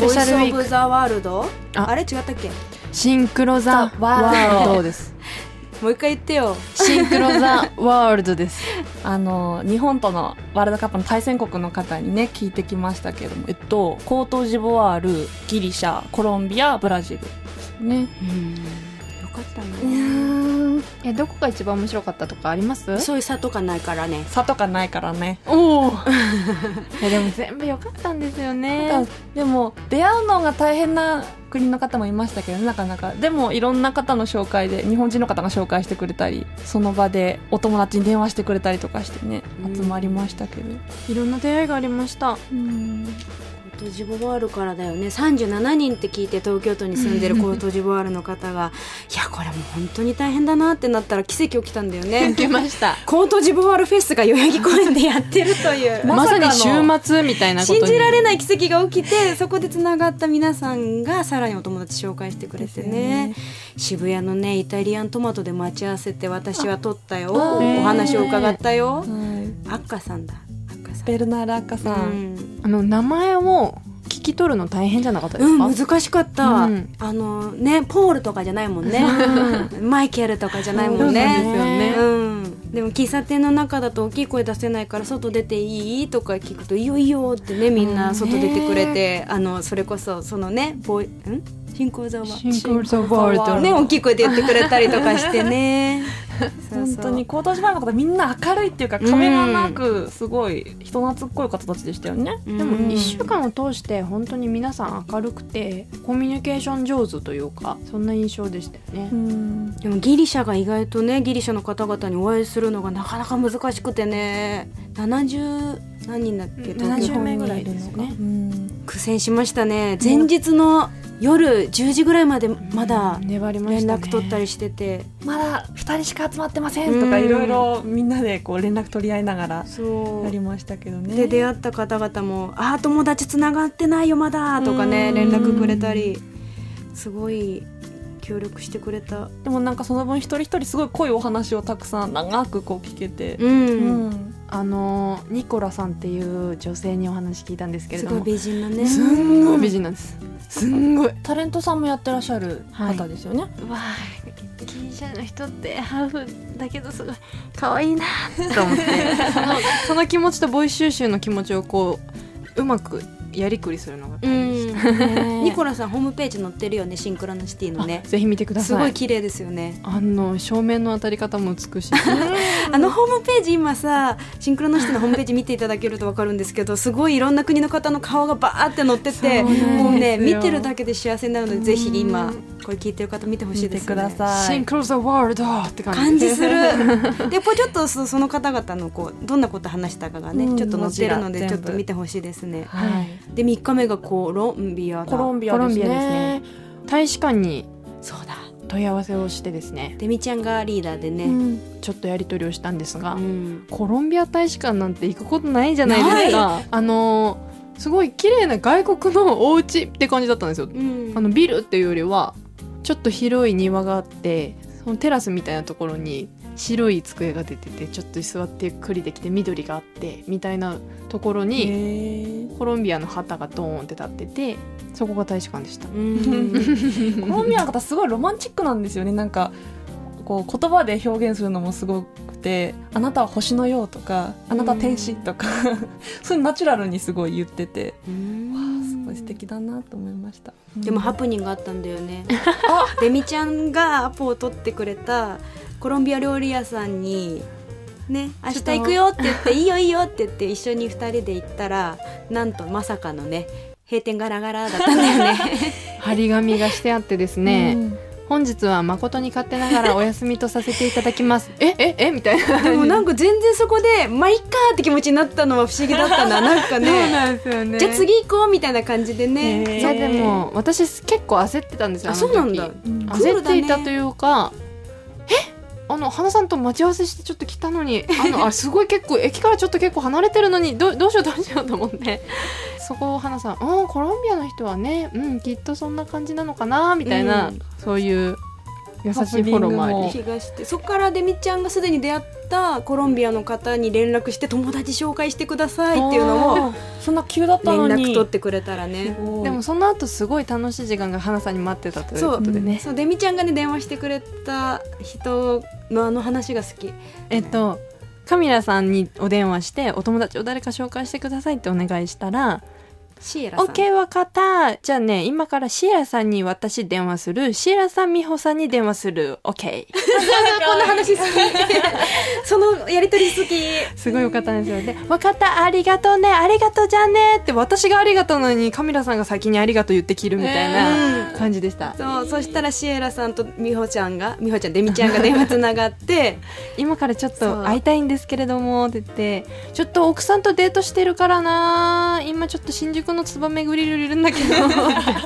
ペシャルウィーク。ザワールド？あ。あれ違ったっけ？シンクロザワールド。です。もう一回言ってよ。シンクロザワールドです。あの日本とのワールドカップの対戦国の方にね聞いてきましたけども、えっと、コートジボワールギリシャコロンビアブラジルですね。よかったいやねー。えどこが一番面白かったとかあります？そういう差とかないからね。差とかないからね。おお でも全部良かったんですよね。でも出会うのが大変な国の方もいましたけどね。なかなか。でもいろんな方の紹介で日本人の方が紹介してくれたりその場でお友達に電話してくれたりとかしてねうん。集まりましたけど。いろんな出会いがありましたトジボワールからだよね。37人って聞いて東京都に住んでるコートジボワールの方が。いやこれもう本当に大変だなってなったら奇跡起きたんだよね。受けました。コートジボワールフェスが代々木公園でやってるという。まさに週末みたいな信じられない奇跡が起きてそこでつながった皆さんがさらにお友達紹介してくれてね。渋谷のねイタリアントマトで待ち合わせて私は撮ったよ。あお話を伺ったよ。はい。アッカさんだ。ベルナール・アッカさ、うんんあの名前を聞き取るの大変じゃなかったですうん、か、難しかった、うん。あのねポールとかじゃないもんね。マイケルとかじゃないもんそうなんですねよね。うん、でも喫茶店の中だと大きい声出せないから外出ていいとか聞くと「いいよいいよ」ってねみんな外出てくれて、あのそれこそそのねボイん？新興座は？シンクロザワールドね大きい声で言ってくれたりとかしてね本当にコートジボワールの方みんな明るいっていうか壁がなくすごい人懐っこい方たちでしたよね、うん。でも1週間を通して本当に皆さん明るくてコミュニケーション上手というかそんな印象でしたよね、うん。でもギリシャが意外とねギリシャの方々にお会いするのがなかなか難しくてね。70何人だっけ？東京70名ぐらいですねうん。苦戦しましたね。前日の夜10時ぐらいまでまだ連絡取ったりしてて、まだ2人しか集まってませんとかうん。いろいろみんなでこう連絡取り合いながらそう。やりましたけどね。で出会った方々も「あー友達つながってないよまだ」とかねうん。連絡くれたりすごい協力してくれた。でもなんかその分一人一人すごい濃いお話をたくさん長くこう聞けて、うん、うん。あのニコラさんっていう女性にお話聞いたんですけれすごいども美人なね。すんごい美人なんですすんごい。タレントさんもやってらっしゃる方ですよね、うわーギリシャの人ってハーフだけどすごい 可愛いなと思って。そのその気持ちとボイス収集の気持ちをこううまくやりくりするのがう大変でしニコラさんホームページ載ってるよねシンクロナシティのね。ぜひ見てくだすさい。ごい綺麗ですよね。あの正面の当たり方も美しい。あのホームページ今さシンクロナシティのホームページ見ていただけると分かるんですけどすごいいろんな国の方の顔がバーって載っててもうね見てるだけで幸せになるのでぜひ今これ聞いてる方見てほしいです。よねシンクロザワールドって感じ。する。でこれちょっとそその方々のこうどんなこと話したかがね、うん。ちょっと載ってるのでちょっと見てほしいですね。はい。で3日目がコロンビアだ。コロンビアアですね。ね大使館にそうだ問い合わせをしてですね。デミちゃんがリーダーでね、うんちょっとやり取りをしたんですが、うん。コロンビア大使館なんて行くことないじゃないですか。あのすごい綺麗な外国のお家って感じだったんですよ。うん。あのビルっていうよりはちょっと広い庭があってそのテラスみたいなところに白い机が出ててちょっと座ってゆっくりできて緑があってみたいなところにコロンビアの旗がドーンって立っててそこが大使館でした。うん。コロンビアの方すごいロマンチックなんですよね。なんかこう言葉で表現するのもすごくて「あなたは星のよう」とか「あなたは天使」とかそういうナチュラルにすごい言っててうん。すごい素敵だなと思いました。でもハプニングがあったんだよね。あデミちゃんがアポを取ってくれたコロンビア料理屋さんにね明日行くよって言っていいよいいよって言って一緒に二人で行ったらなんとまさかのね閉店ガラガラだったんだよね。張り紙がしてあってですね、うん。本日は誠に勝手ながらお休みとさせていただきます。え？え？え？みたいな。でもなんか全然そこでまあいっかって気持ちになったのは不思議だったな。なんかね。ね。じゃあ次行こうみたいな感じでね、いやでも私結構焦ってたんですよあそうなんだ。焦っていたというか、えあの花さんと待ち合わせしてちょっと来たのにあのあすごい結構 駅からちょっと結構離れてるのにどうどうしようどうしようと思って。そこを花さん「うんコロンビアの人はねうんきっとそんな感じなのかな」みたいな、うん。そういう優しいフォローもあり。してそこからデミちゃんがすでに出会ったコロンビアの方に連絡して友達紹介してくださいっていうのをそんな急だった連のに。絡取ってくれたらね。でもその後すごい楽しい時間が花さんに待ってたということでね。そうデミちゃんがね電話してくれた人のあの話が好き。えっとカミラさんにお電話してお友達を誰か紹介してくださいってお願いしたらシエラさん。OK わかった。じゃあね今からシエラさんに私電話する。シエラさん美穂さんに電話する。OK この話好き そのやりとり好き。すごいよかったんですよ。で「分かった。ありがとうね。ありがとうじゃあね」って私がありがとうなのにカミラさんが先にありがとう言って切るみたいな感じでした、そうそしたらシエラさんと美穂ちゃんが美穂ちゃんデミちゃんが電話つながって 今からちょっと会いたいんですけれどもって言って。ちょっと奥さんとデートしてるからな今ちょっと新宿のツバメグリルいるんだけど。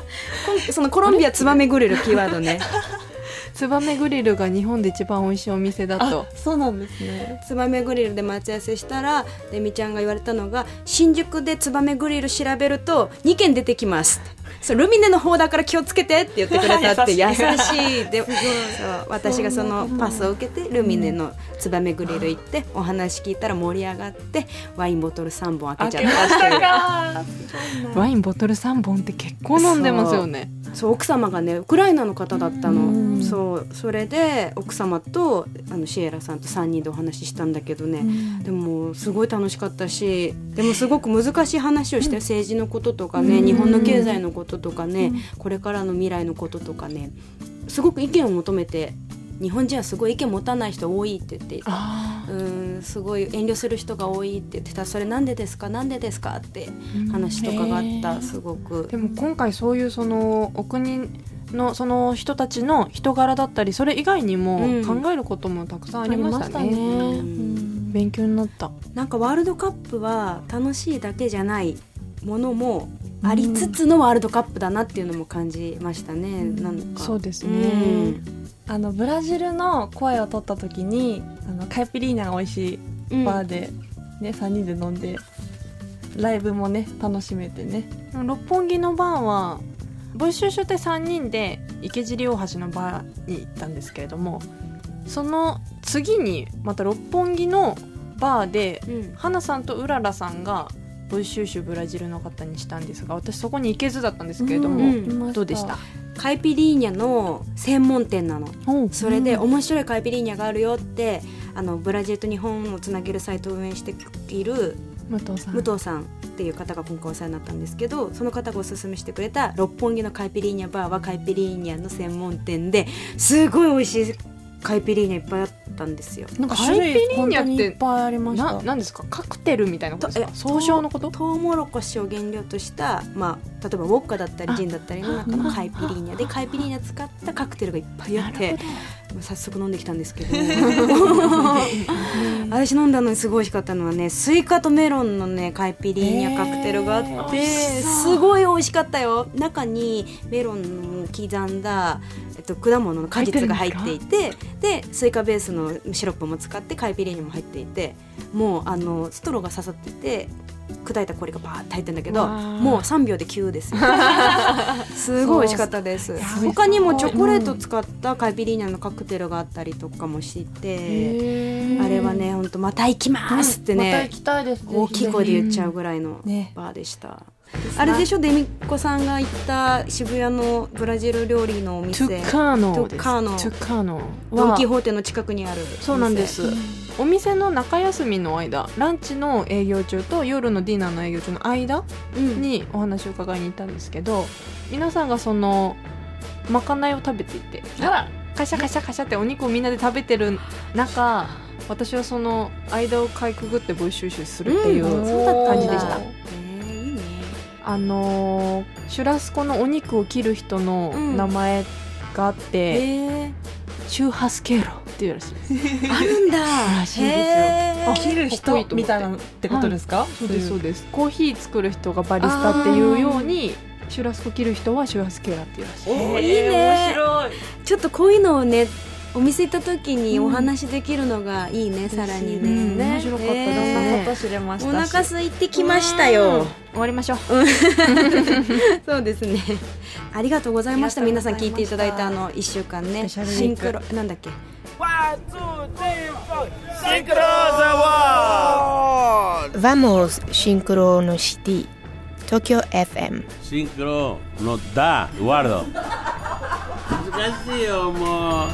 そのコロンビアツバメグリルキーワードね。ツバメグリルが日本で一番美味しいお店だと。あそうなんですね。ツバメグリルで待ち合わせしたらデミちゃんが言われたのが新宿でツバメグリル調べると2軒出てきますそうルミネの方だから気をつけてって言ってくれたって 優優しい。で そう。私がそのパスを受けてルミネのツバメグリル行ってお話聞いたら盛り上がってワインボトル3本開けちゃったっていう。か。ワインボトル3本って結構飲んでますよね。そう。奥様がねウクライナの方だったうん。のそう。それで奥様とあのシエラさんと3人でお話ししたんだけどね、でもすごい楽しかったしでもすごく難しい話をして、政治のこととかね、うん。日本の経済のこととかね、これからの未来のこととかねすごく意見を求めて日本人はすごい意見持たない人多いって言っていた。あうんすごい遠慮する人が多いって言ってた。それなんでですか？なんでですか？って話とかがあった。すごく。でも今回そういうそのお国のその人たちの人柄だったりそれ以外にもうん。考えることもたくさんあありましたね,、うん勉強になった。なんかワールドカップは楽しいだけじゃないものもありつつのワールドカップだなっていうのも感じましたね、なんか。そうですうね、ん。あのブラジルの声を取った時にあのカイピリーナが美味しいバーで、ね3人で飲んでライブもね楽しめてね。六本木のバーはボイシュシュって3人で池尻大橋のバーに行ったんですけれどもその次にまた六本木のバーでうん。花さんとうららさんがボイシュシュブラジルの方にしたんですが私そこに行けずだったんですけれども、うん。どうでした？カイピリーニャの専門店なの。それでうん面白いカイピリーニャがあるよってあのブラジルと日本をつなげるサイトを運営している武藤さん。武藤さんっていう方が今回お世話になったんですけどその方がおすすめしてくれた六本木のカイピリーニャバーはカイピリーニャの専門店ですごい美味しいカイピリーニャいっぱいあったんですよ。なんかカイピリーニャって種類本当にいっぱいありました。ななんですか？カクテルみたいなことですか？え総称のこと？トウモロコシを原料とした、まあ、例えばウォッカだったりジンだったりの中のカイピリーニャでカイピリーニャ使ったカクテルがいっぱいあってまあ早速飲んできたんですけど。私飲んだのにすごい美味しかったのはねスイカとメロンのねカイピリーニャカクテルがあって、えーすごい美味しかったよ。中にメロンの刻んだ、えっと、果物の果実が入っていてでスイカベースのシロップも使ってカイピリーニャも入っていてもうあのストローが刺さってて砕いた氷がバーって入ってるんだけどもう3秒で9ですよ。すごい美味しかったです。他にもチョコレートを使ったカイピリーニャのカクテルがあったりとかもして、あれはね本当また行きますってねまた行、きたいです大きい声で言っちゃうぐらいのね。バーでした、あれでしょ？デミコさんが行った渋谷のブラジル料理のおト店ゥカーノです。トゥカーノトゥカーノドン・はキホーテの近くにあるそうなんです。お店お店の中休みの間ランチの営業中と夜のディナーの営業中の間うん。にお話を伺いに行ったんですけど皆さんがそのまかないを食べていてあら。カシャカシャカシャってお肉をみんなで食べてる中私はその間をかいくぐってボイ収集するっていう、感じでしたえーいいねあのーシュラスコのお肉を切る人のうん。名前があって、えシューハスケーロっていうらしいです。ー、あるんだ。らしいですよ。切る人みたいなってことですか、そうですそううです。コーヒー作る人がバリスタっていうようにシュラスコ切る人はシュラスケーラっていうらしい。いいね。面白い。ちょっとこういうのをねお店行った時にお話できるのがいいね、さらにね、うん。面白かった。ですねいろんなこと知れましたしお腹空いてきましたよ。終わりましょう そうですね。ありがとうございました。皆さん聞いていただいたあとの1週間ね。ペシャルウィーク。シンクロなんだっけ？One, two, three, four. Synchros Award! Vamos, Syncrono City, Tokyo FM. シンクロのだ、ワー。ルド。難しいよ、もう。